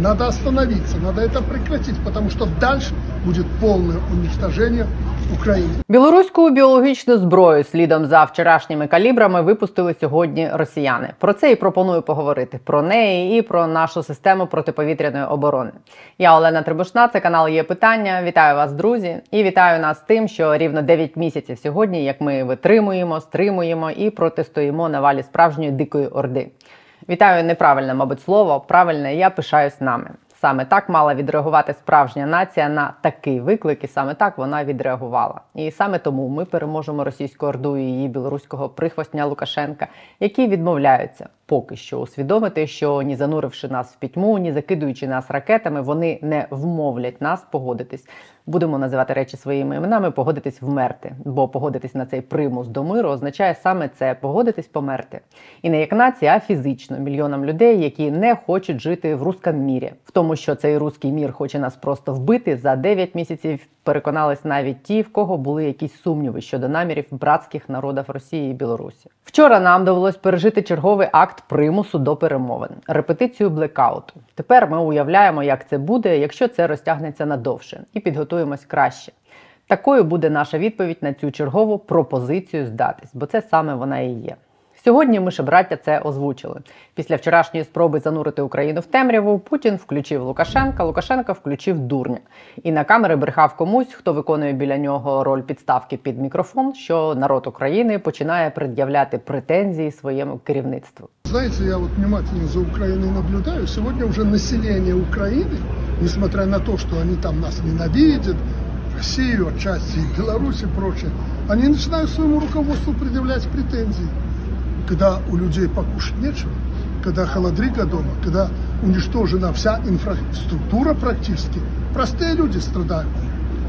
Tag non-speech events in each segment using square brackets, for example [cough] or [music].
Надо остановиться, надо это прекратить, потому что дальше будет полное уничтожение Украины. Білоруську біологічну зброю слідом за вчорашніми калібрами випустили сьогодні росіяни. Про це і пропоную поговорити про неї і про нашу систему протиповітряної оборони. Я Олена Трибушна, це канал є питання. Вітаю вас, друзі, і вітаю нас тим, що рівно 9 місяців сьогодні, як ми витримуємо, стримуємо і протистоїмо на валі справжньої дикої орди. Вітаю неправильне, мабуть, слово. Правильне, я пишаюсь нами. Саме так мала відреагувати справжня нація на такий виклик, і саме так вона відреагувала. І саме тому ми переможемо російську орду і її білоруського прихвостня Лукашенка, які відмовляються поки що усвідомити, що ні зануривши нас в пітьму, ні закидуючи нас ракетами, вони не вмовлять нас погодитись. Будемо називати речі своїми іменами, погодитись вмерти. Бо погодитись на цей примус до миру означає саме це погодитись померти. І не як нація, а фізично мільйонам людей, які не хочуть жити в рускому мірі. В тому, що цей руський мір хоче нас просто вбити за 9 місяців. Переконались навіть ті, в кого були якісь сумніви щодо намірів братських народів Росії і Білорусі. Вчора нам довелось пережити черговий акт примусу до перемовин, репетицію блекауту. Тепер ми уявляємо, як це буде, якщо це розтягнеться надовше, і підготуємось краще. Такою буде наша відповідь на цю чергову пропозицію здатись, бо це саме вона і є. Сьогодні ми браття це озвучили. Після вчорашньої спроби занурити Україну в темряву, Путін включив Лукашенка, Лукашенка включив дурня. І на камери брехав комусь, хто виконує біля нього роль підставки під мікрофон, що народ України починає пред'являти претензії своєму керівництву. Знаете, я вот внимательно за Украиной наблюдаю. Сегодня уже население Украины, несмотря на то, что они там нас ненавидят, Россию отчасти, и Беларусь и прочее, они начинают своему руководству предъявлять претензии Когда у людей покушать нечего, когда холодрыга дома, когда уничтожена вся инфраструктура практически, простые люди страдают.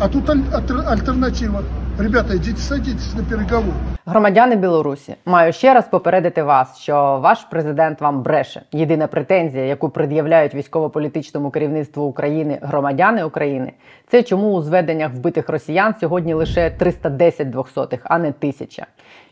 А тут аль- альтер- альтернатива. Ребята, идите садитесь на переговоры. Громадяни Білорусі, маю ще раз попередити вас, що ваш президент вам бреше. Єдина претензія, яку пред'являють військово-політичному керівництву України громадяни України, це чому у зведеннях вбитих росіян сьогодні лише 310 двохсотих, а не тисяча.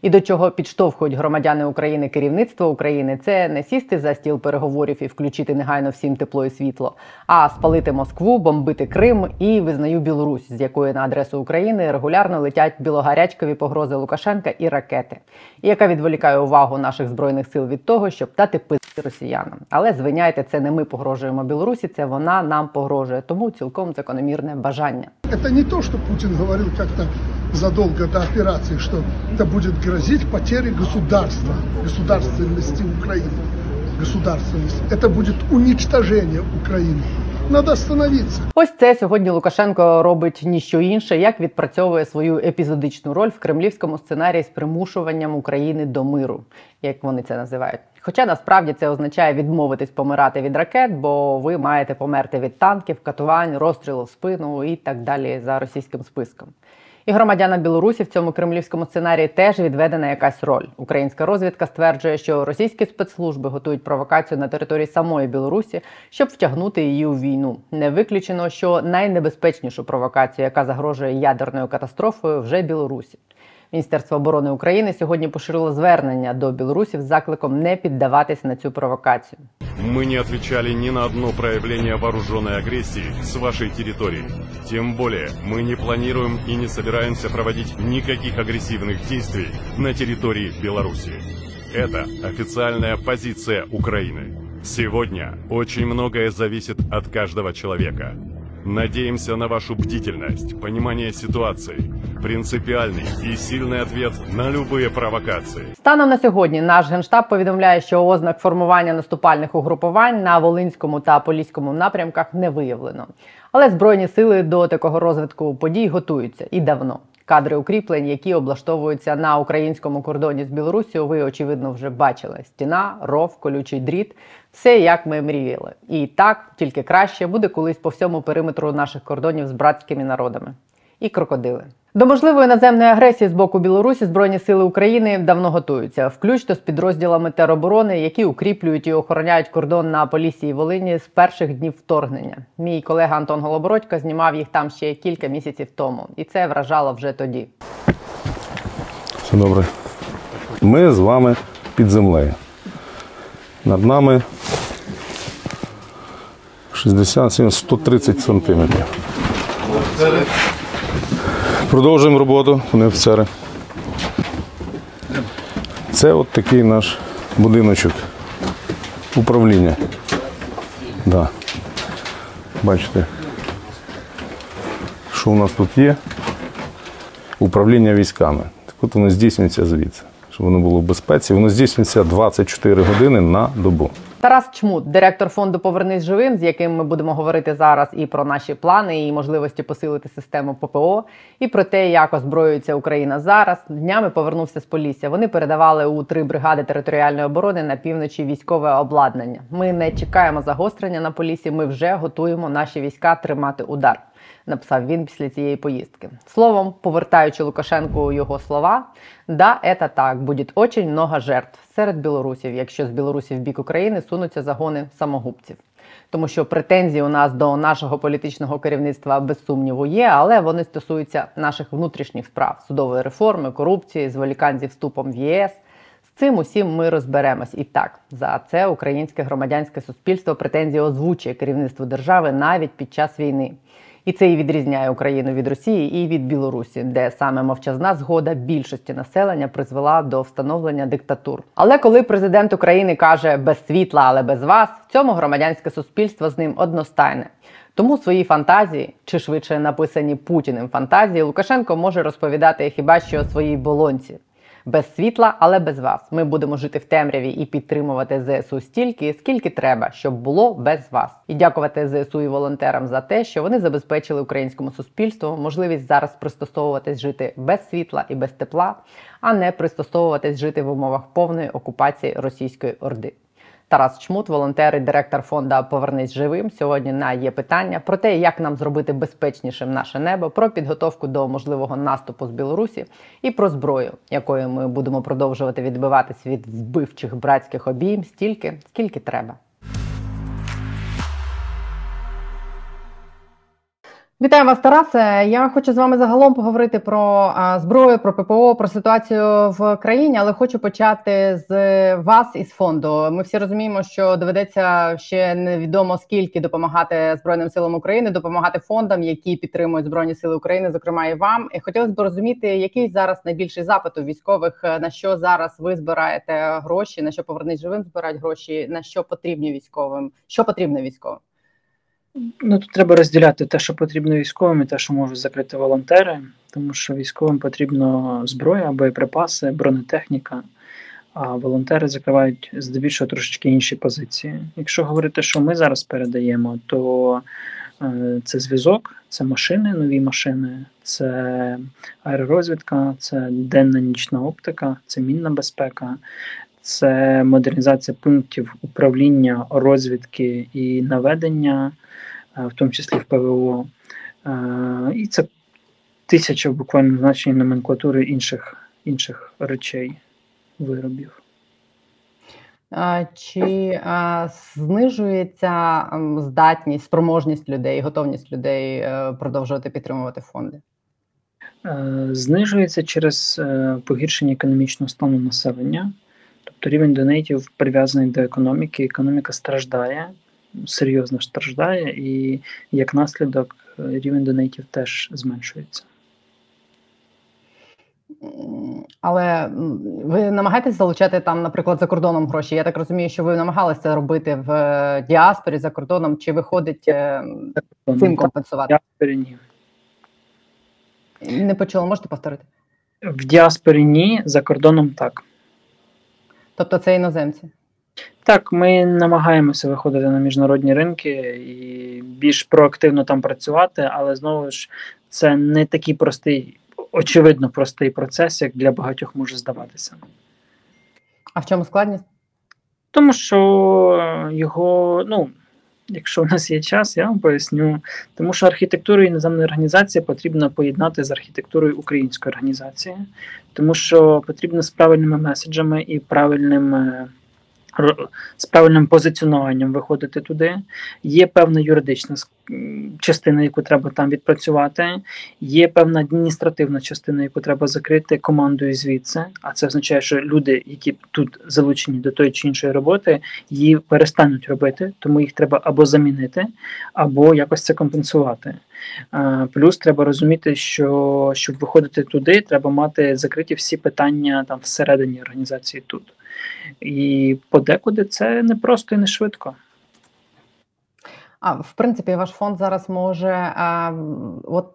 І до чого підштовхують громадяни України керівництво України, це не сісти за стіл переговорів і включити негайно всім тепло і світло, а спалити Москву, бомбити Крим і визнаю Білорусь, з якої на адресу України регулярно летять білогарячкові погрози Лукашенка і ракети, і яка відволікає увагу наших збройних сил від того, щоб дати пити росіянам. Але звиняйте, це не ми погрожуємо Білорусі, це вона нам погрожує. Тому цілком закономірне бажання. Это не то, что Путин говорил как-то задолго до операции, что это будет грозить потерей государства, государственности Украины. Государственность. Это будет уничтожение Украины. Надо остановиться. Ось це сьогодні Лукашенко робить ніщо інше, як відпрацьовує свою епізодичну роль в кремлівському сценарії з примушуванням України до миру, як вони це називають. Хоча насправді це означає відмовитись помирати від ракет, бо ви маєте померти від танків, катувань, розстрілу в спину і так далі за російським списком. І громадянам Білорусі в цьому кремлівському сценарії теж відведена якась роль. Українська розвідка стверджує, що російські спецслужби готують провокацію на території самої Білорусі, щоб втягнути її у війну. Не виключено, що найнебезпечнішу провокацію, яка загрожує ядерною катастрофою, вже Білорусі. Міністерство оборони України сьогодні поширило звернення до білорусів з закликом не піддаватись на цю провокацію. Мы не отвечали ни на одно проявление вооруженной агрессии с вашей территории. Тем более, мы не планируем и не собираемся проводить никаких агрессивных действий на территории Беларуси. Это официальная позиция Украины. Сегодня очень многое зависит от каждого человека. Надеемся на вашу бдительность, понимание ситуации, принципиальный и сильный ответ на любые провокации. Станом на сьогодні наш генштаб повідомляє, що ознак формування наступальних угрупувань на Волинському та Поліському напрямках не виявлено. Але збройні сили до такого розвитку подій готуються і давно. Кадри укріплень, які облаштовуються на українському кордоні з Білорусією, ви очевидно вже бачили: стіна, ров, колючий дріт. Все як ми мріяли. І так, тільки краще буде колись по всьому периметру наших кордонів з братськими народами. І крокодили. До можливої наземної агресії з боку Білорусі Збройні сили України давно готуються, включно з підрозділами тероборони, які укріплюють і охороняють кордон на Поліссі і Волині з перших днів вторгнення. Мій колега Антон Голобородько знімав їх там ще кілька місяців тому, і це вражало вже тоді. Все добре. Ми з вами під землею. Над нами 60, 70, 130 сантиметрів. Продовжуємо роботу, вони офіцери. Це от такий наш будиночок управління. Да. Бачите, що у нас тут є? Управління військами. Так от воно здійснюється звідси. Щоб воно було в безпеці. Воно здійснюється 24 години на добу. Тарас Чмут, директор фонду Повернись живим, з яким ми будемо говорити зараз і про наші плани, і можливості посилити систему ППО, і про те, як озброюється Україна зараз. Днями повернувся з Полісся. Вони передавали у три бригади територіальної оборони на півночі військове обладнання. Ми не чекаємо загострення на Полісі. Ми вже готуємо наші війська тримати удар. Написав він після цієї поїздки. Словом, повертаючи Лукашенку його слова, да, это так, буде очень много жертв серед білорусів, якщо з Білорусі в бік України сунуться загони самогубців. Тому що претензії у нас до нашого політичного керівництва без сумніву є, але вони стосуються наших внутрішніх справ судової реформи, корупції, зволікань зі вступом в ЄС. З цим усім ми розберемось. І так, за це українське громадянське суспільство претензії озвучує керівництву держави навіть під час війни. І це і відрізняє Україну від Росії і від Білорусі, де саме мовчазна згода більшості населення призвела до встановлення диктатур. Але коли президент України каже без світла, але без вас, в цьому громадянське суспільство з ним одностайне. Тому свої фантазії, чи швидше написані Путіним фантазії, Лукашенко може розповідати хіба що у своїй болонці. Без світла, але без вас. Ми будемо жити в темряві і підтримувати ЗСУ стільки, скільки треба, щоб було без вас. І дякувати ЗСУ і волонтерам за те, що вони забезпечили українському суспільству можливість зараз пристосовуватись жити без світла і без тепла, а не пристосовуватись жити в умовах повної окупації російської орди. Тарас Чмут, волонтер і директор фонду Повернись живим. Сьогодні на є питання про те, як нам зробити безпечнішим наше небо, про підготовку до можливого наступу з Білорусі і про зброю, якою ми будемо продовжувати відбиватись від вбивчих братських обійм стільки, скільки треба. Вітаю вас, Тарасе. Я хочу з вами загалом поговорити про зброю, про ППО, про ситуацію в країні, але хочу почати з вас із фонду. Ми всі розуміємо, що доведеться ще невідомо скільки допомагати Збройним силам України, допомагати фондам, які підтримують збройні сили України, зокрема і вам. І хотілося б розуміти, який зараз найбільший запит у військових, на що зараз ви збираєте гроші, на що повернись живим збирають гроші, на що потрібні військовим, що потрібно військовим. Ну, тут треба розділяти те, що потрібно військовим, і те, що можуть закрити волонтери, тому що військовим потрібно зброя, боєприпаси, бронетехніка, а волонтери закривають здебільшого трошечки інші позиції. Якщо говорити, що ми зараз передаємо, то е, це зв'язок, це машини, нові машини, це аеророзвідка, це денна нічна оптика, це мінна безпека. Це модернізація пунктів управління розвідки і наведення, в тому числі в ПВО. І це тисяча буквально значення номенклатури інших інших речей, виробів. Чи знижується здатність, спроможність людей, готовність людей е, продовжувати підтримувати фонди? Е, знижується через е, погіршення економічного стану населення. Тобто рівень донейтів прив'язаний до економіки. Економіка страждає, серйозно страждає, і як наслідок рівень донейтів теж зменшується. Але ви намагаєтесь залучати там, наприклад, за кордоном гроші? Я так розумію, що ви намагалися робити в е, діаспорі за кордоном, чи виходить е, цим компенсувати? В діаспорі ні. Не почула, можете повторити? В діаспорі ні, за кордоном так. Тобто це іноземці? Так, ми намагаємося виходити на міжнародні ринки і більш проактивно там працювати, але знову ж це не такий простий, очевидно, простий процес, як для багатьох може здаватися. А в чому складність? Тому що його, ну, якщо у нас є час, я вам поясню. Тому що архітектуру іноземної організації потрібно поєднати з архітектурою української організації, тому що потрібно з правильними меседжами і правильним ро- з правильним позиціонуванням виходити туди. Є певна юридична частина, яку треба там відпрацювати. Є певна адміністративна частина, яку треба закрити командою звідси. А це означає, що люди, які тут залучені до тої чи іншої роботи, її перестануть робити, тому їх треба або замінити, або якось це компенсувати. Плюс треба розуміти, що щоб виходити туди, треба мати закриті всі питання там всередині організації тут. І подекуди це не просто і не швидко. А в принципі, ваш фонд зараз може а, от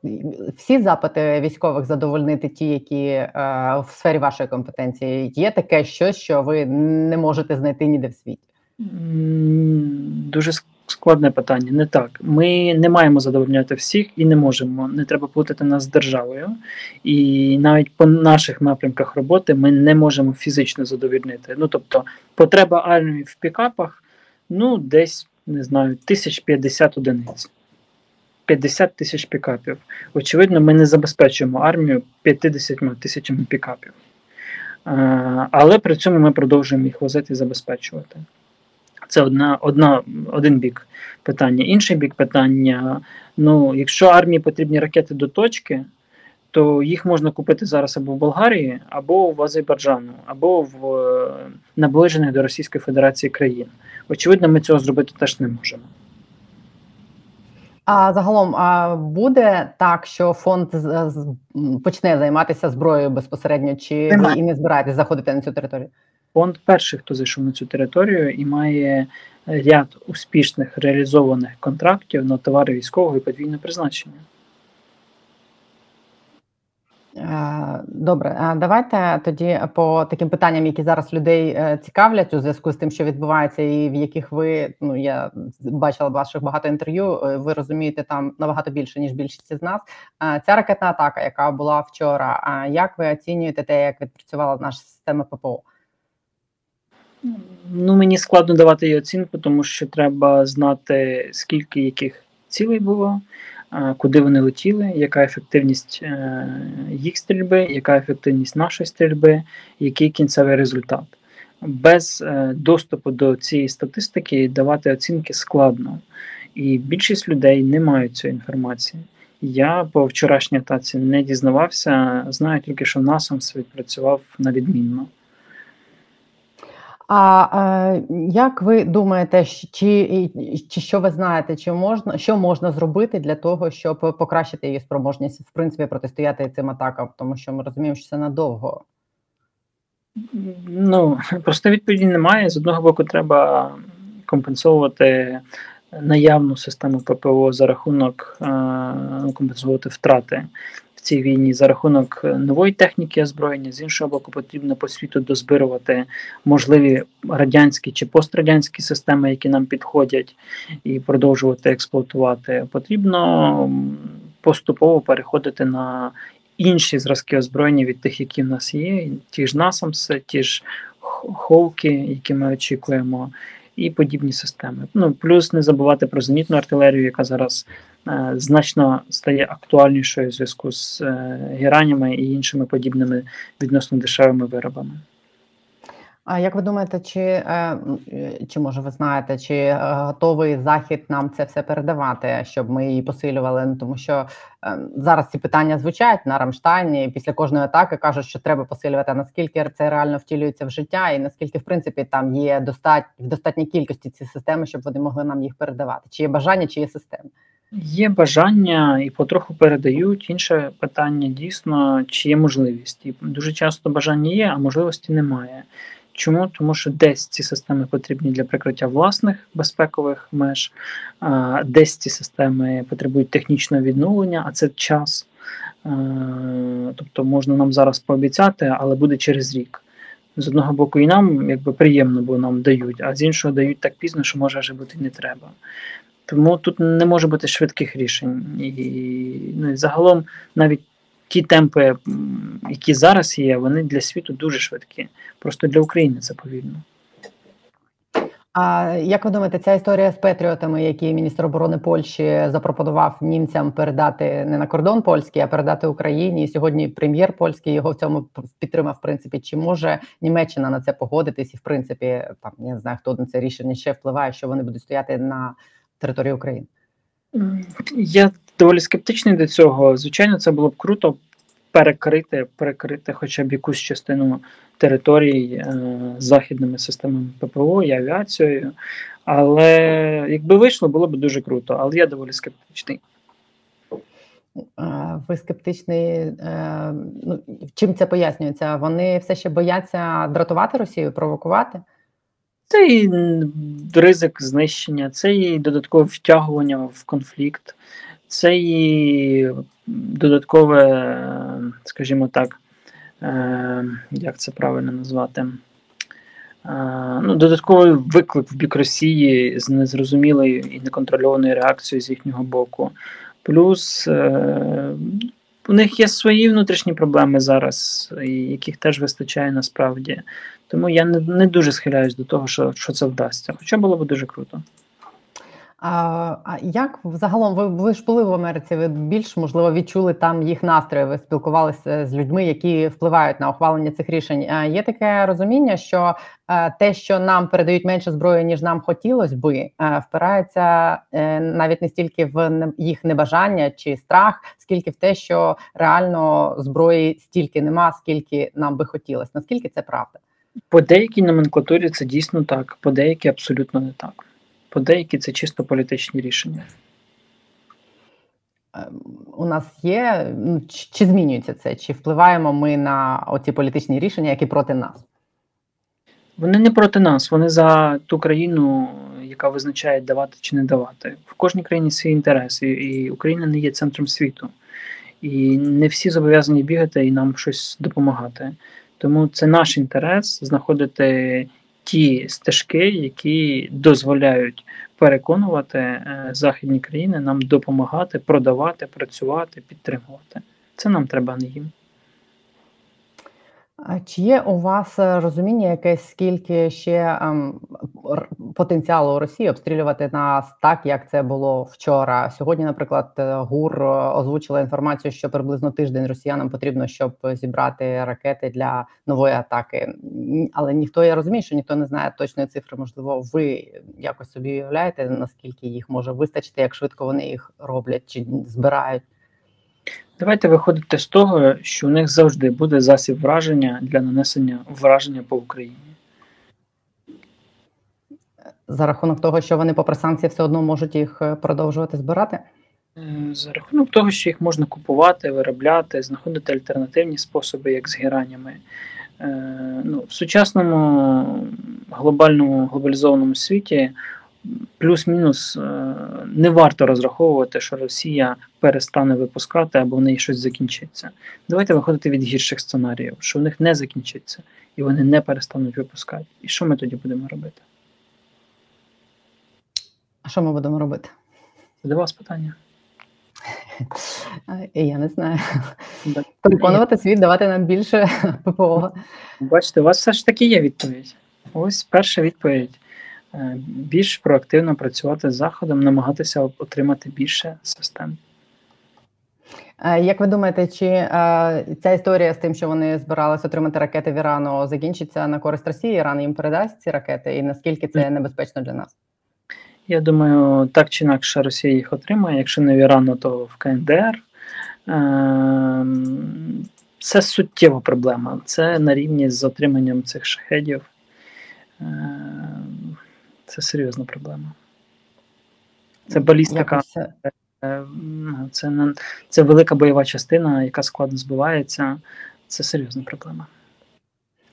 всі запити військових задовольнити, ті, які а, в сфері вашої компетенції. Є таке щось, що ви не можете знайти ніде в світі. Дуже складне питання. Не так. Ми не маємо задовольняти всіх і не можемо. Не треба плутати нас з державою. І навіть по наших напрямках роботи ми не можемо фізично задовольнити. Ну тобто, потреба армії в пікапах, ну десь не знаю, 1050 одиниць. 50 тисяч пікапів. Очевидно, ми не забезпечуємо армію 50 тисячами пікапів. Е, Але при цьому ми продовжуємо їх возити і забезпечувати. Це одна, одна, один бік питання. Інший бік питання: ну, якщо армії потрібні ракети до точки, то їх можна купити зараз або в Болгарії, або в Азербайджану, або в е, наближених до Російської Федерації країн. Очевидно, ми цього зробити теж не можемо. А загалом а буде так, що фонд з- з- почне займатися зброєю безпосередньо, чи ви і не збираєтесь заходити на цю територію? Фонд перший, хто зайшов на цю територію, і має ряд успішних реалізованих контрактів на товари військового і подвійного призначення. Е, Добре, давайте тоді по таким питанням, які зараз людей е, цікавлять у зв'язку з тим, що відбувається, і в яких ви ну я бачила ваших багато інтерв'ю. е, Ви розумієте там набагато більше ніж більшість з нас. Е, Ця ракетна атака, яка була вчора. А як ви оцінюєте те, як відпрацювала наша система ППО? Ну, мені складно давати їй оцінку, тому що треба знати, скільки яких цілей було, куди вони летіли, яка ефективність е, їх стрільби, яка ефективність нашої стрільби, який кінцевий результат. Без е, доступу до цієї статистики давати оцінки складно, і більшість людей не мають цієї інформації. Я по вчорашній атаці не дізнавався, знаю тільки, що НАСАМС відпрацював на відмінно. А е, як ви думаєте, чи, чи що ви знаєте, чи можна що можна зробити для того, щоб покращити її спроможність в принципі протистояти цим атакам? Тому що ми розуміємо, що це надовго. Ну, просто відповіді немає. З одного боку, треба компенсовувати наявну систему ППО за рахунок е, компенсувати втрати цій війні за рахунок нової техніки озброєння. З іншого боку, потрібно по світу дозбирувати можливі радянські чи пострадянські системи, які нам підходять, і продовжувати експлуатувати. Потрібно поступово переходити на інші зразки озброєння від тих, які в нас є, ті ж насамси, ті ж Ховки, які ми очікуємо, і подібні системи. Ну плюс не забувати про зенітну артилерію, яка зараз е, значно стає актуальнішою в зв'язку з е, геранями і іншими подібними відносно дешевими виробами. А як ви думаєте, чи, е, чи може ви знаєте, чи е, готовий захід нам це все передавати, щоб ми її посилювали? Ну, тому що е, зараз ці питання звучать на Рамштайні. Після кожної атаки кажуть, що треба посилювати. А наскільки це реально втілюється в життя, і наскільки в принципі там є достать в достатній кількості ці системи, щоб вони могли нам їх передавати? Чи є бажання, чи є системи? Є бажання і потроху передають. Інше питання дійсно, чи є можливість. І дуже часто бажання є, а можливості немає. Чому? Тому що десь ці системи потрібні для прикриття власних безпекових меж, десь ці системи потребують технічного відновлення, а це час. Тобто можна нам зараз пообіцяти, але буде через рік. З одного боку, і нам якби приємно, бо нам дають, а з іншого дають так пізно, що може вже бути не треба. Тому тут не може бути швидких рішень. І, ну, і загалом навіть ті темпи, які зараз є, вони для світу дуже швидкі. Просто для України це повільно. А як ви думаєте, ця історія з Петріотами, які міністр оборони Польщі запропонував німцям передати не на кордон польський, а передати Україні? І сьогодні прем'єр польський його в цьому підтримав. В принципі, чи може Німеччина на це погодитись? І в принципі, там я не знаю, хто на це рішення ще впливає, що вони будуть стояти на території України? Я доволі скептичний до цього. Звичайно, це було б круто перекрити, перекрити хоча б якусь частину територій е, західними системами ППО і авіацією. Але якби вийшло, було б дуже круто. Але я доволі скептичний. Ви скептичний. Е, ну, Чим це пояснюється? Вони все ще бояться дратувати Росію, провокувати? Це і ризик знищення, це і додаткове втягування в конфлікт, це і додаткове, скажімо так, е, як це правильно назвати? Е, ну, Додатковий виклик в бік Росії з незрозумілою і неконтрольованою реакцією з їхнього боку. Плюс е, у них є свої внутрішні проблеми зараз, яких теж вистачає насправді. Тому я не дуже схиляюсь до того, що що це вдасться. Хоча було б дуже круто. А як взагалом ви ви ж були в Америці? Ви більш можливо відчули там їх настрої? Ви спілкувалися з людьми, які впливають на ухвалення цих рішень? А Є таке розуміння, що а, те, що нам передають менше зброї, ніж нам хотілося би, а, впирається е, навіть не стільки в їх небажання чи страх, скільки в те, що реально зброї стільки нема, скільки нам би хотілося. Наскільки це правда? По деякій номенклатурі це дійсно так, по деякій абсолютно не так. По деякі це чисто політичні рішення. Ем, у нас є ну, чи змінюється це? Чи впливаємо ми на оці політичні рішення, які проти нас? Вони не проти нас, вони за ту країну, яка визначає давати чи не давати. В кожній країні свій інтерес, і Україна не є центром світу. І не всі зобов'язані бігати і нам щось допомагати. Тому це наш інтерес знаходити ті стежки, які дозволяють переконувати е, західні країни нам допомагати, продавати, працювати, підтримувати. Це нам треба не їм. Чи є у вас е, розуміння, якесь скільки ще ем, потенціалу Росії обстрілювати нас так, як це було вчора? Сьогодні, наприклад, е, ГУР озвучила інформацію, що приблизно тиждень росіянам потрібно, щоб зібрати ракети для нової атаки. Але ніхто я розумію, що ніхто не знає точної цифри. Можливо, ви якось собі уявляєте, наскільки їх може вистачити, як швидко вони їх роблять чи збирають. Давайте виходити з того, що у них завжди буде засіб враження для нанесення враження по Україні. За рахунок того, що вони, попри санкції, все одно можуть їх е, продовжувати збирати? Е, за рахунок того, що їх можна купувати, виробляти, знаходити альтернативні способи, як згираннями. Е, ну, В сучасному глобальному глобалізованому світі плюс-мінус не варто розраховувати, що Росія перестане випускати або в неї щось закінчиться. Давайте виходити від гірших сценаріїв, що в них не закінчиться і вони не перестануть випускати. І що ми тоді будемо робити? А що ми будемо робити? Це вас питання. Я не знаю. Переконувати світ, давати нам більше [laughs] ППО. Бачите, у вас все ж таки є відповідь. Ось перша відповідь. Е, більш проактивно працювати з заходом, намагатися отримати більше систем. Як ви думаєте, чи ця історія з тим, що вони збиралися отримати ракети в Ірану, закінчиться на користь Росії? Іран їм передасть ці ракети, і наскільки це небезпечно для нас? Я думаю, так чи інакше Росія їх отримає. Якщо не в Ірану, то в КНДР. Це суттєва проблема. Це на рівні з отриманням цих шахедів. Це серйозна проблема. Це балістика. Ну, це не це велика бойова частина, яка складно збивається. Це серйозна проблема.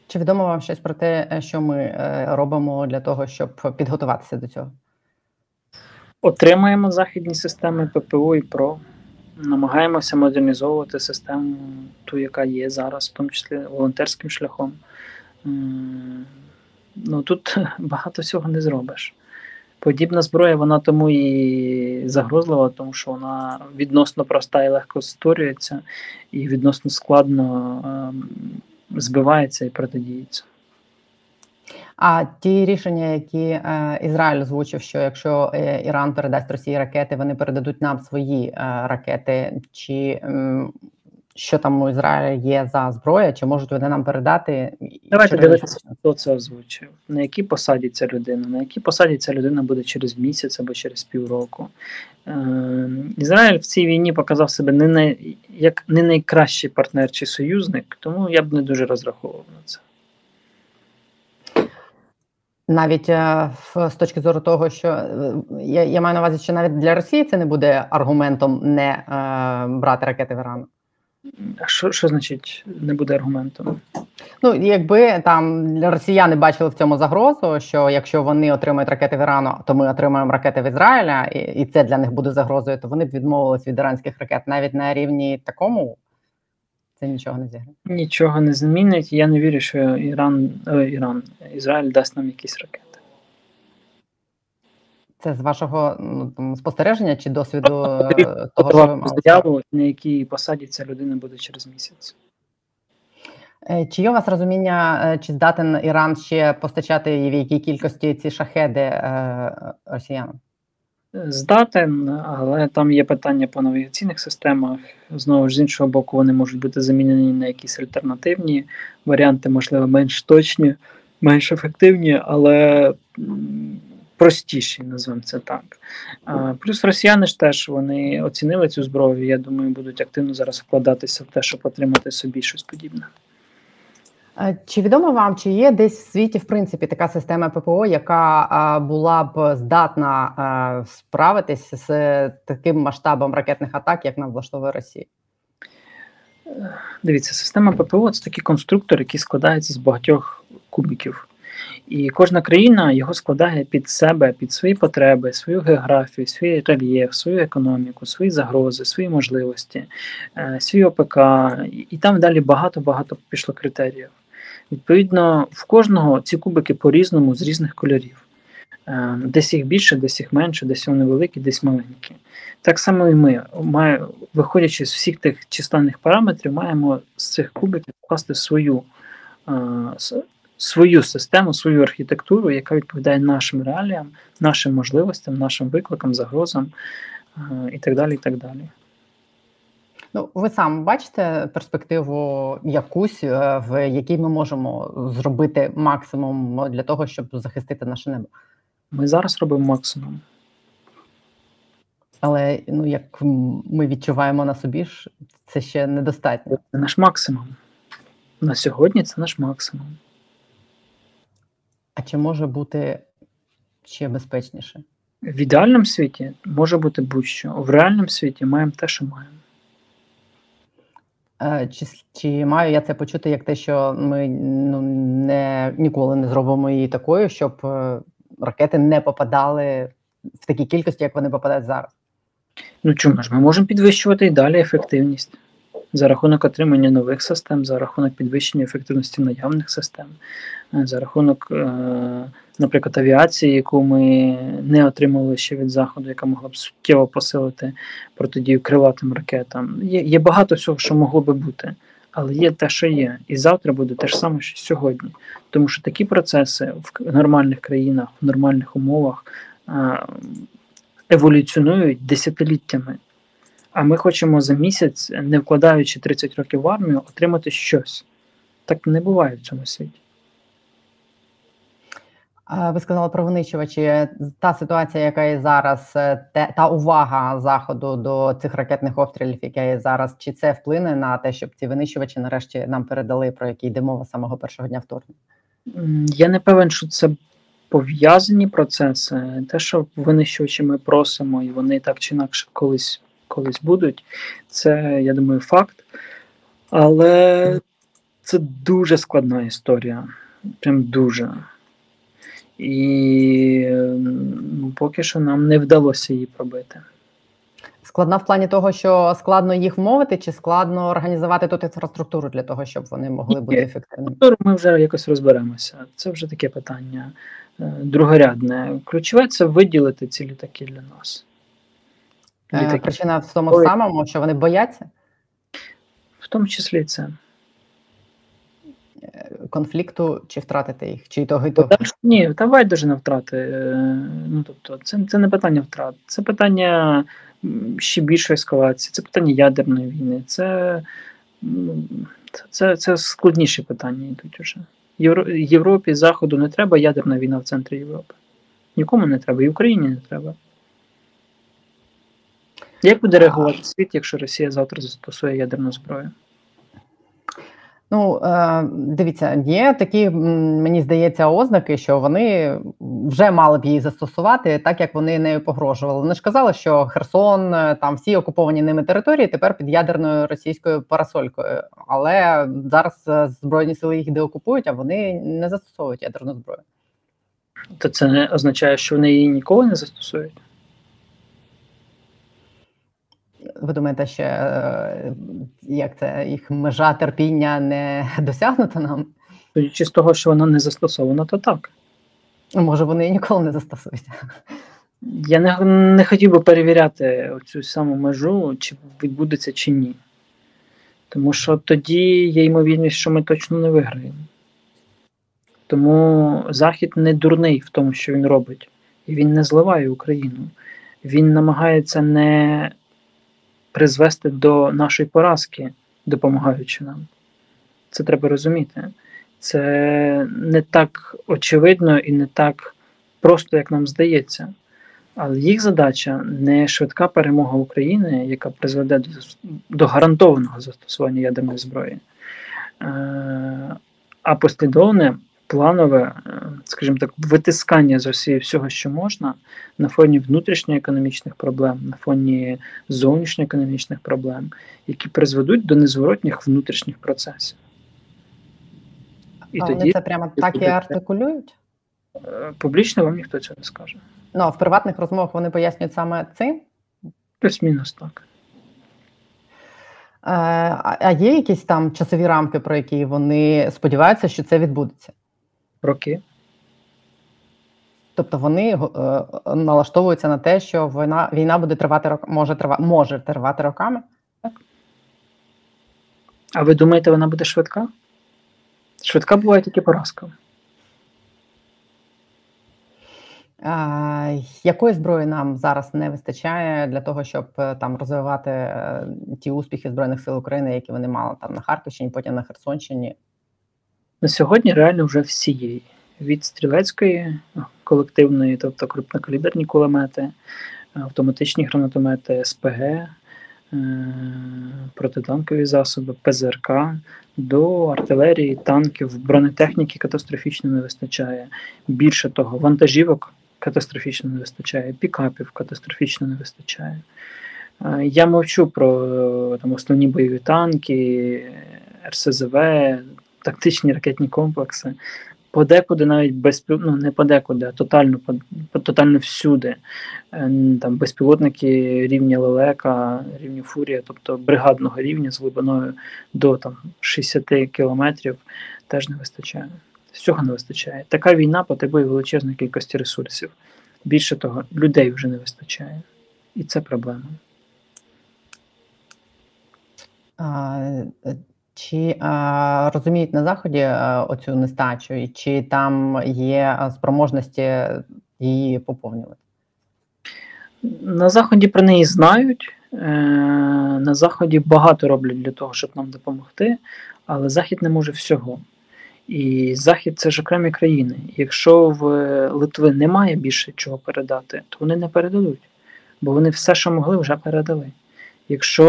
Чи відомо вам щось про те, е, що ми е, робимо для того, щоб підготуватися до цього? Отримаємо західні системи ППО і ПРО. Намагаємося модернізовувати систему, ту, яка є зараз, в тому числі волонтерським шляхом ну тут [laughs] багато всього не зробиш. Подібна зброя, вона тому і загрозлива, тому що вона відносно проста і легко створюється, і відносно складно е, збивається і протидіється. А ті рішення, які е, Ізраїль озвучив, що якщо е, Іран передасть Росії ракети, вони передадуть нам свої е, ракети, чи що там у Ізраїля є за зброя, чи можуть вони нам передати? Давайте дивитися, хто це озвучив, на якій посаді ця людина, на якій посаді ця людина буде через місяць або через півроку. Ізраїль в цій війні показав себе не най, як не найкращий партнер чи союзник, тому я б не дуже розраховував на це. Навіть е, з точки зору того, що е, я, я маю на увазі, що навіть для Росії це не буде аргументом не е, брати ракети в Іран. А що, що значить не буде аргументом? Ну, якби там росіяни бачили в цьому загрозу, що якщо вони отримають ракети в Ірану, то ми отримаємо ракети в Ізраїля, і, і це для них буде загрозою, то вони б відмовились від іранських ракет. Навіть на рівні такому це нічого не зіграє. Нічого не змінить. Я не вірю, що Іран, е, Іран, Ізраїль дасть нам якісь ракети. Це з вашого ну, там, спостереження чи досвіду е, того, що ви мали? заяву, на якій посаді ця людина буде через місяць. Е, Чи є у вас розуміння, чи здатен Іран ще постачати і в якій кількості ці шахеди росіянам? Здатен, але там є питання по навігаційних системах. Знову ж з іншого боку, вони можуть бути замінені на якісь альтернативні варіанти, можливо, менш точні, менш ефективні, але простіші, назвемо це так. Плюс росіяни ж теж вони оцінили цю зброю. Я думаю, будуть активно зараз вкладатися в те, щоб отримати собі щось подібне. Е, Чи відомо вам, чи є десь в світі в принципі така система ППО, яка е, була б здатна е, справитись з таким масштабом ракетних атак, як нам влаштовує Росія? Дивіться, система ППО це такий конструктор, який складається з багатьох кубиків. І кожна країна його складає під себе, під свої потреби, свою географію, свій рельєф, свою економіку, свої загрози, свої можливості, свій ОПК, і там далі багато-багато пішло критеріїв. Відповідно, в кожного ці кубики по-різному з різних кольорів. Е, Десь їх більше, десь їх менше, десь вони великі, десь маленькі. Так само і ми, виходячи з всіх тих численних параметрів, маємо з цих кубиків вкласти свою, е, свою систему, свою архітектуру, яка відповідає нашим реаліям, нашим можливостям, нашим викликам, загрозам е, і так далі. і так далі. Ну, ви сам бачите перспективу якусь, е, в якій ми можемо зробити максимум для того, щоб захистити наше небо. Ми зараз робимо максимум. Але ну як ми відчуваємо на собі це ще недостатньо. Це наш максимум. На сьогодні це наш максимум. А чи може бути ще безпечніше? В ідеальному світі може бути будь-що. В реальному світі маємо те, що маємо. Е, Чи, чи маю я це почути як те, що ми ну, не, ніколи не зробимо її такою, щоб е, ракети не попадали в такій кількості, як вони попадають зараз? Ну чому ж ми можемо підвищувати і далі ефективність за рахунок отримання нових систем, за рахунок підвищення ефективності наявних систем, е, за рахунок, е, наприклад, авіації, яку ми не отримували ще від заходу, яка могла б суттєво посилити протидію крилатим ракетам. Є, є багато всього, що могло би бути. Але є те, що є, і завтра буде те ж саме, що сьогодні. Тому що такі процеси в нормальних країнах, в нормальних умовах е, еволюціонують десятиліттями. А ми хочемо за місяць, не вкладаючи 30 років в армію, отримати щось. Так не буває в цьому світі. Ви сказали про винищувачі. Та ситуація, яка є зараз, е, та увага заходу до цих ракетних обстрілів, яка є зараз, чи це вплине на те, щоб ці винищувачі нарешті нам передали, про які йде мова самого першого дня вторгнення? Я не певен, що це пов'язані процеси. Те, що винищувачі ми просимо, і вони так чи інакше колись, колись будуть, це, я думаю, факт. Але це дуже складна історія. Прям дуже. І м, поки що нам не вдалося її пробити. Складна в плані того, що складно їх вмовити, чи складно організувати тут інфраструктуру для того, щоб вони могли бути ефективними? Ми вже якось розберемося. Це вже таке питання е, другорядне. Ключове це виділити ці літаки для нас. Е, Літаки. Причина в тому Ой. самому, що вони бояться. В тому числі це. конфлікту чи втратити їх, чи і того, і того? Так, ні, давай дуже на втрати. Е, Ну, тобто, це, це не питання втрат, це питання ще більшої ескалації, це питання ядерної війни, це, ну, це, це складніші питання йдуть уже. Євро, Європі, Заходу не треба ядерна війна в центрі Європи. Нікому не треба, і Україні не треба. Як буде реагувати світ, якщо Росія завтра застосує ядерну зброю? Ну, е, дивіться, є такі, мені здається, ознаки, що вони вже мали б її застосувати, так як вони нею погрожували. Вони ж казали, що Херсон, е, там всі окуповані ними території тепер під ядерною російською парасолькою. Але зараз е, збройні сили їх деокупують, а вони не застосовують ядерну зброю. То це не означає, що вони її ніколи не застосують. Ви думаєте, ще е, як це їх межа терпіння не [laughs] досягнута нам? Судячи з того, що вона не застосована, то так. Може, вони і ніколи не застосують. Я не, не хотів би перевіряти цю саму межу, чи відбудеться чи ні. Тому що тоді є ймовірність, що ми точно не виграємо. Тому Захід не дурний в тому, що він робить. І він не зливає Україну. Він намагається не призвести до нашої поразки, допомагаючи нам. Це треба розуміти. Це не так очевидно і не так просто, як нам здається. Але їх задача не швидка перемога України, яка призведе до, до гарантованого застосування ядерної зброї, е, а послідовне планове, е, скажімо так, витискання з Росії всього, що можна, на фоні внутрішньоекономічних проблем, на фоні зовнішньоекономічних проблем, які призведуть до незворотніх внутрішніх процесів. І а тоді вони це прямо так і артикулюють? е, публічно вам ніхто цього не скаже. Ну а в приватних розмовах вони пояснюють саме цим. Плюс-мінус так. Е, А а є якісь там часові рамки, про які вони сподіваються, що це відбудеться? Роки. Тобто вони е, налаштовуються на те, що війна війна буде тривати рок, може тривати, може тривати роками. А ви думаєте, вона буде швидка? Швидка буває тільки поразка. Е, Якої зброї нам зараз не вистачає для того, щоб е, там розвивати е, ті успіхи збройних сил України, які вони мали там на Харківщині, потім на Херсонщині? На сьогодні реально вже всієї. Від стрілецької колективної, тобто крупнокаліберні кулемети, автоматичні гранатомети, СПГ, е, протитанкові засоби, ПЗРК, до артилерії, танків, бронетехніки катастрофічно не вистачає. Більше того, вантажівок катастрофічно не вистачає, пікапів катастрофічно не вистачає. Я мовчу про е, там, основні бойові танки, РСЗВ, тактичні ракетні комплекси. Подекуди навіть безпіл... ну, не подекуди, а тотально, тотально всюди. Е, Там безпілотники рівня Лелека, рівня Фурія, тобто бригадного рівня з глибиною до там, 60 кілометрів теж не вистачає. Всього не вистачає. Така війна потребує величезної кількості ресурсів. Більше того, людей вже не вистачає. І це проблема. Чи а, розуміють на заході а, оцю нестачу, і чи там є спроможності її поповнювати? На Заході про неї знають. Е, На Заході багато роблять для того, щоб нам допомогти, але Захід не може всього. І Захід це ж окремі країни. Якщо в Литви немає більше чого передати, то вони не передадуть, бо вони все, що могли, вже передали. Якщо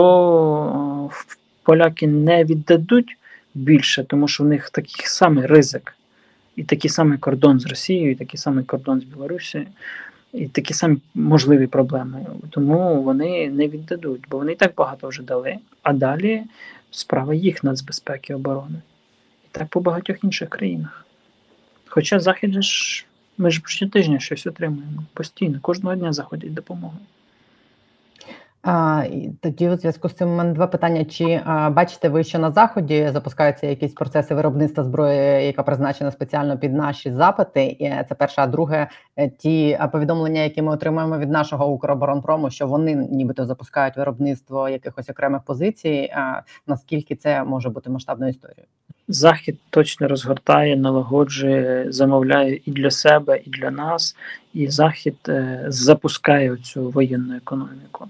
в- поляки не віддадуть більше, тому що в них такий самий ризик, і такий самий кордон з Росією, і такий самий кордон з Білорусією, і такі самі можливі проблеми. Тому вони не віддадуть, бо вони і так багато вже дали. А далі справа їх нацбезпеки оборони. І так по багатьох інших країнах. Хоча Захід ж, ми ж щотижня щось отримуємо постійно, кожного дня заходять допомоги. А, і тоді у зв'язку з цим у мене два питання: чи а, бачите ви, що на заході запускаються якісь процеси виробництва зброї, яка призначена спеціально під наші запити? І це перше, а друге, е, ті повідомлення, які ми отримуємо від нашого Укроборонпрому, що вони нібито запускають виробництво якихось окремих позицій. А, наскільки це може бути масштабною історією? Захід точно розгортає, налагоджує, замовляє і для себе, і для нас, і Захід е, запускає цю воєнну економіку.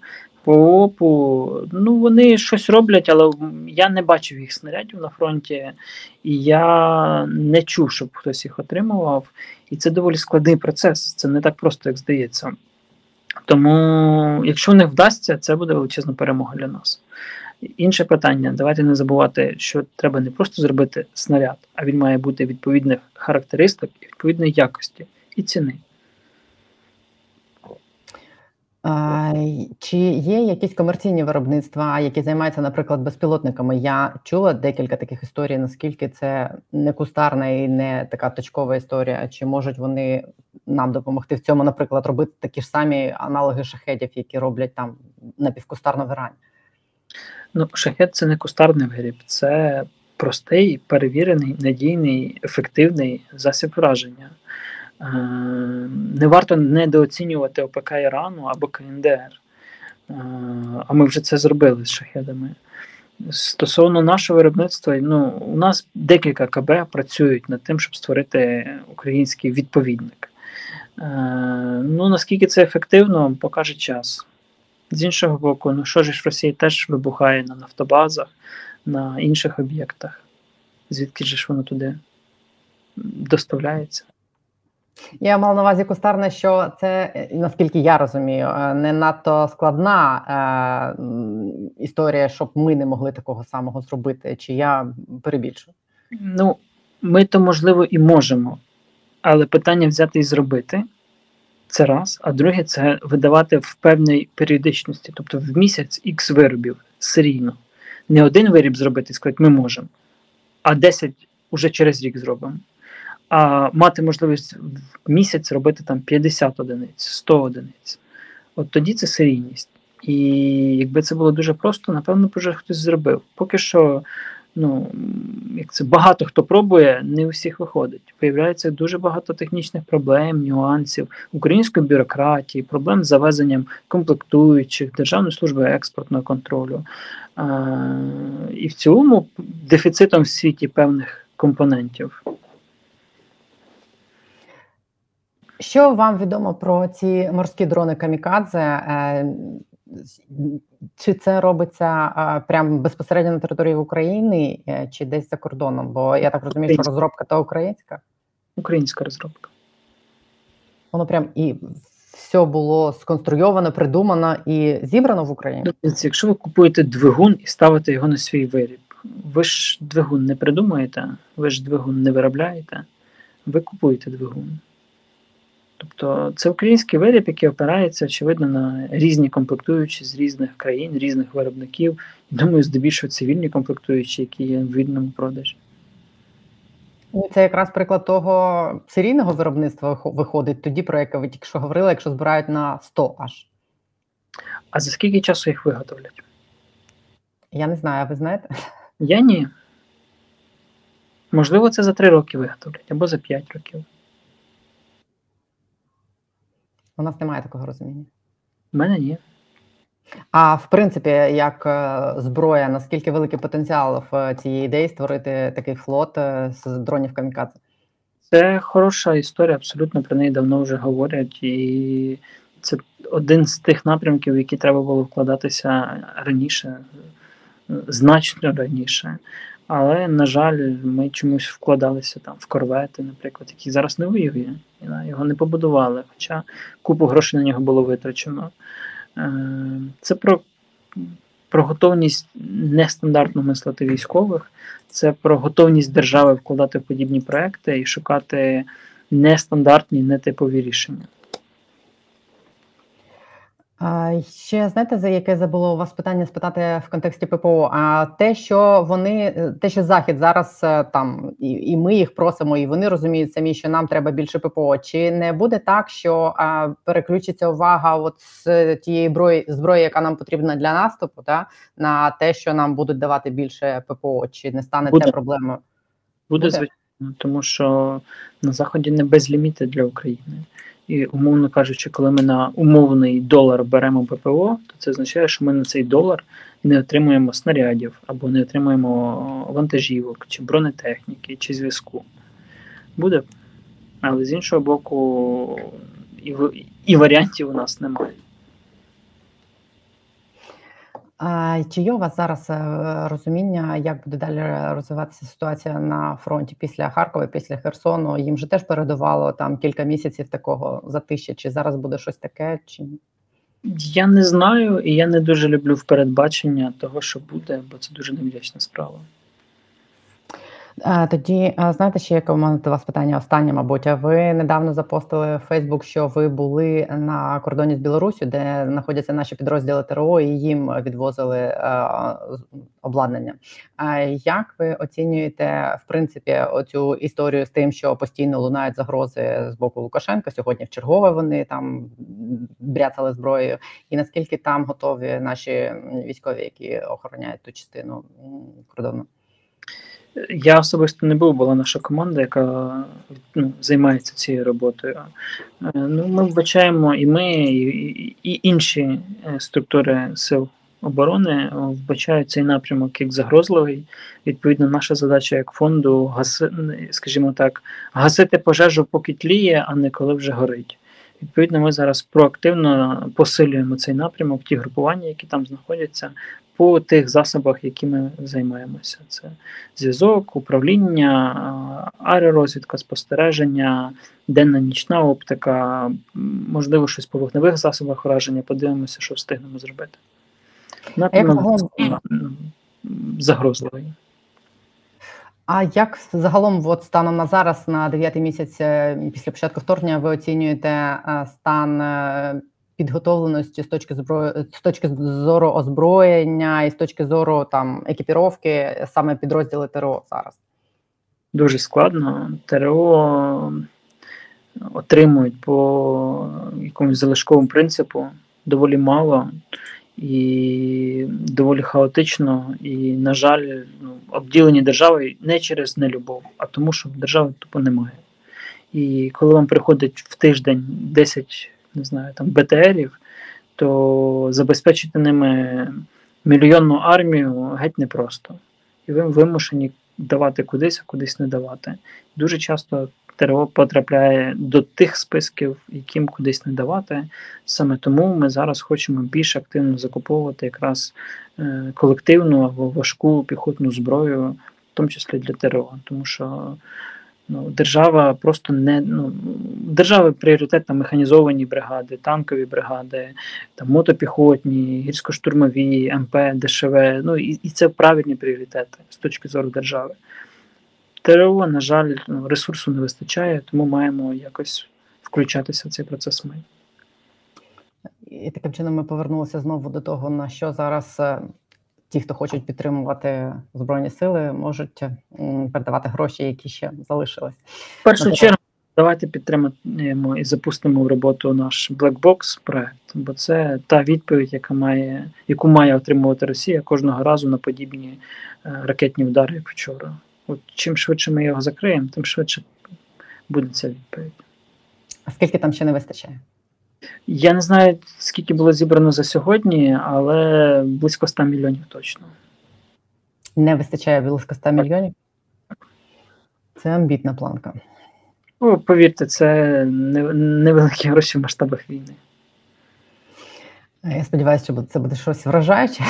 По ОПУ, ну вони щось роблять, але я не бачив їх снарядів на фронті, і я не чув, щоб хтось їх отримував. І це доволі складний процес. Це не так просто, як здається. Тому, якщо не вдасться, це буде величезна перемога для нас. Інше питання: давайте не забувати, що треба не просто зробити снаряд, а він має бути відповідних характеристик відповідної якості і ціни. А, Чи є якісь комерційні виробництва, які займаються, наприклад, безпілотниками? Я чула декілька таких історій, наскільки це не кустарна і не така точкова історія. Чи можуть вони нам допомогти в цьому, наприклад, робити такі ж самі аналоги шахедів, які роблять там напівкустарно в Ірані? Ну, шахет це не кустарний виріб, це простий, перевірений, надійний, ефективний засіб враження. Е, не варто недооцінювати ОПК Ірану або КНДР. Е, а ми вже це зробили з шахедами. Стосовно нашого виробництва, ну, у нас декілька КБ працюють над тим, щоб створити український відповідник. Е, ну, Наскільки це ефективно, покаже час. З іншого боку, ну що ж в Росії теж вибухає на нафтобазах, на інших об'єктах, звідки ж воно туди доставляється. Я мав на увазі кустарне, що це, наскільки я розумію, е, не надто складна е, історія, щоб ми не могли такого самого зробити. Чи я перебільшую? Ну, ми то можливо і можемо, але питання взяти і зробити це раз. А друге, це видавати в певній періодичності, тобто в місяць х виробів серійно. Не один виріб зробити і сказати, ми можемо, а 10 уже через рік зробимо а мати можливість в місяць робити там 50 одиниць, 100 одиниць. От тоді це серійність. І якби це було дуже просто, напевно, б вже хтось зробив. Поки що, ну, як це багато хто пробує, не у всіх виходить. Виявляється дуже багато технічних проблем, нюансів, української бюрократії, проблем з завезенням комплектуючих, Державної служби експортного контролю. А, І в цілому дефіцитом в світі певних компонентів. Що вам відомо про ці морські дрони Камікадзе? Е, чи це робиться прямо безпосередньо на території України е, чи десь за кордоном? Бо я так розумію, що розробка та українська? Українська розробка. Воно прям і все було сконструйовано, придумано і зібрано в Україні. Ну, якщо ви купуєте двигун і ставите його на свій виріб, ви ж двигун не придумаєте, ви ж двигун не виробляєте, ви купуєте двигун. Тобто це український виріб, який опирається, очевидно, на різні комплектуючі з різних країн, різних виробників. Думаю, здебільшого цивільні комплектуючі, які є в вільному продажі. Ну, це якраз приклад того серійного виробництва виходить тоді, про яке ви тільки що говорили, якщо збирають на 100 аж. А за скільки часу їх виготовлять? Я не знаю, а ви знаєте? Я ні. Можливо, це за 3 роки виготовлять або за 5 років. У нас немає такого розуміння. У мене ні. А в принципі, як е, зброя, наскільки великий потенціал в цієї ідеї створити такий флот е, з дронів камікадзе? Це хороша історія, абсолютно про неї давно вже говорять, і це один з тих напрямків, в які треба було вкладатися раніше, значно раніше. Але, на жаль, ми чомусь вкладалися там в корвети, наприклад, які зараз не воює. Його не побудували, хоча купу грошей на нього було витрачено. Е, це про про готовність нестандартно мислити військових, це про готовність держави вкладати в подібні проекти і шукати нестандартні, нетипові рішення. Ще знаєте, за яке забуло у вас питання спитати в контексті ППО? А те, що вони, е, те, що захід зараз е, там, і і ми їх просимо, і вони розуміють самі, що нам треба більше ППО. Чи не буде так, що а, переключиться увага от з тієї зброї, зброї, яка нам потрібна для наступу, та на те, що нам будуть давати більше ППО? Чи не стане буде. це проблемою? Буде, буде звичайно, тому що на заході не безліміти для України. І, умовно кажучи, коли ми на умовний долар беремо ППО, то це означає, що ми на цей долар не отримуємо снарядів або не отримуємо вантажівок, чи бронетехніки, чи зв'язку. Буде. Але з іншого боку, і, і варіантів у нас немає. Чи є у вас зараз е, розуміння, як буде далі розвиватися ситуація на фронті після Харкова, після Херсону? Їм же теж передувало там кілька місяців такого затища. Чи зараз буде щось таке? Чи? Я не знаю, і я не дуже люблю впередбачення того, що буде, бо це дуже невдячна справа. Тоді знаєте, ще яке у мене до вас питання останнє, мабуть. А Ви недавно запостили в Фейсбук, що ви були на кордоні з Білорусю, де знаходяться наші підрозділи ТРО, і їм відвозили обладнання. А як ви оцінюєте в принципі оцю історію з тим, що постійно лунають загрози з боку Лукашенка? Сьогодні в чергове вони там бряцали зброєю, і наскільки там готові наші військові, які охороняють ту частину кордону? Я особисто не був, була наша команда, яка ну, займається цією роботою. Е, Ну, ми вбачаємо і ми, і, і, інші е, структури сил оборони вбачають цей напрямок як загрозливий. Відповідно, наша задача як фонду гаси, скажімо так, гасити пожежу, поки тліє, а не коли вже горить. Відповідно, ми зараз проактивно посилюємо цей напрямок, ті групування, які там знаходяться, по тих засобах, якими займаємося. Це зв'язок, управління, аеророзвідка, спостереження, денна нічна оптика, можливо, щось по вогневих засобах враження. Подивимося, що встигнемо зробити. Напрямок загрозливий. А як загалом, от станом на зараз, на дев'ятий місяць е, після початку вторгнення, ви оцінюєте е, стан е, підготовленості з точки зброї з точки зору озброєння і з точки зору там екіпіровки саме підрозділи ТРО зараз? Дуже складно. ТРО отримують по якомусь залишковому принципу доволі мало і доволі хаотично. І, на жаль, ну, обділені державою не через нелюбов, а тому, що держави тупо немає. І коли вам приходить в тиждень 10 не знаю, там БТРів, то забезпечити ними мільйонну армію геть непросто. І ви вимушені давати кудись, а кудись не давати. Дуже часто ТРО потрапляє до тих списків, яким кудись не давати. Саме тому ми зараз хочемо більш активно закуповувати якраз е, колективну або важку піхотну зброю, в тому числі для ТРО. Тому що ну, держава просто не ну, держави пріоритет там механізовані бригади, танкові бригади, там мотопіхотні, гірсько-штурмові, МП, ДШВ. Ну і, і це правильні пріоритети з точки зору держави. ТРО, на жаль, ну, ресурсу не вистачає, тому маємо якось включатися в цей процес ми. І таким чином ми повернулися знову до того, на що зараз е, ті, хто хочуть підтримувати збройні сили, можуть передавати гроші, які ще залишились. В першу чергу, давайте підтримаємо і запустимо в роботу наш Black Box проект, бо це та відповідь, яка має, яку має отримувати Росія кожного разу на подібні е, ракетні удари, як вчора. От чим швидше ми його закриємо, тим швидше буде ця відповідь. А скільки там ще не вистачає? Я не знаю, скільки було зібрано за сьогодні, але близько 100 мільйонів точно. Не вистачає близько 100 мільйонів. Це амбітна планка. Ну, повірте, це невеликі гроші в масштабах війни. Я сподіваюся, що це буде щось вражаюче.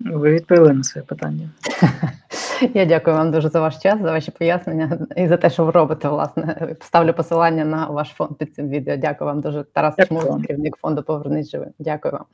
Ви відповіли на своє питання. [laughs] Я дякую вам дуже за ваш час, за ваші пояснення і за те, що ви робите. Власне, ставлю посилання на ваш фонд під цим відео. Дякую вам дуже. Тарас Чмур, керівник фонду Повернись живим. Дякую вам.